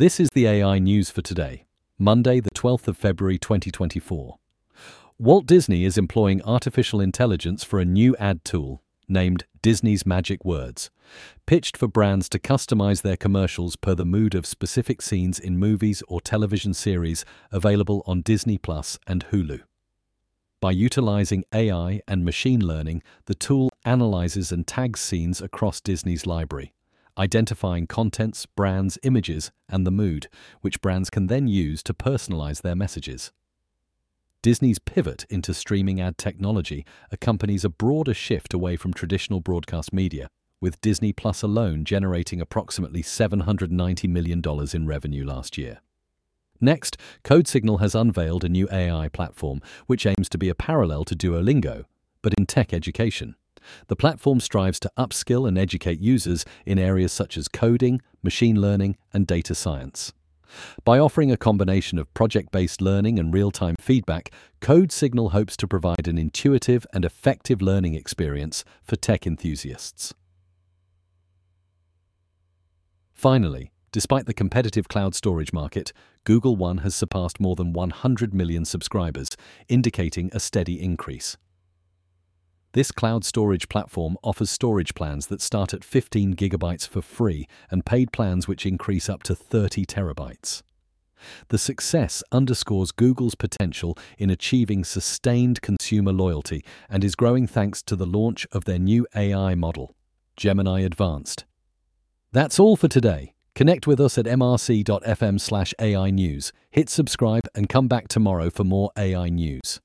This is the AI news for today, Monday, the 12th of February 2024. Walt Disney is employing artificial intelligence for a new ad tool named Disney's Magic Words, pitched for brands to customize their commercials per the mood of specific scenes in movies or television series available on Disney Plus and Hulu. By utilizing AI and machine learning, the tool analyzes and tags scenes across Disney's library identifying contents, brands, images, and the mood, which brands can then use to personalize their messages. Disney's pivot into streaming ad technology accompanies a broader shift away from traditional broadcast media, with Disney Plus alone generating approximately $790 million in revenue last year. Next, CodeSignal has unveiled a new AI platform which aims to be a parallel to Duolingo, but in tech education. The platform strives to upskill and educate users in areas such as coding, machine learning, and data science. By offering a combination of project based learning and real time feedback, CodeSignal hopes to provide an intuitive and effective learning experience for tech enthusiasts. Finally, despite the competitive cloud storage market, Google One has surpassed more than 100 million subscribers, indicating a steady increase. This cloud storage platform offers storage plans that start at 15 gigabytes for free and paid plans which increase up to 30 terabytes. The success underscores Google's potential in achieving sustained consumer loyalty and is growing thanks to the launch of their new AI model, Gemini Advanced. That's all for today. Connect with us at mrc.fm/ai news. Hit subscribe and come back tomorrow for more AI news.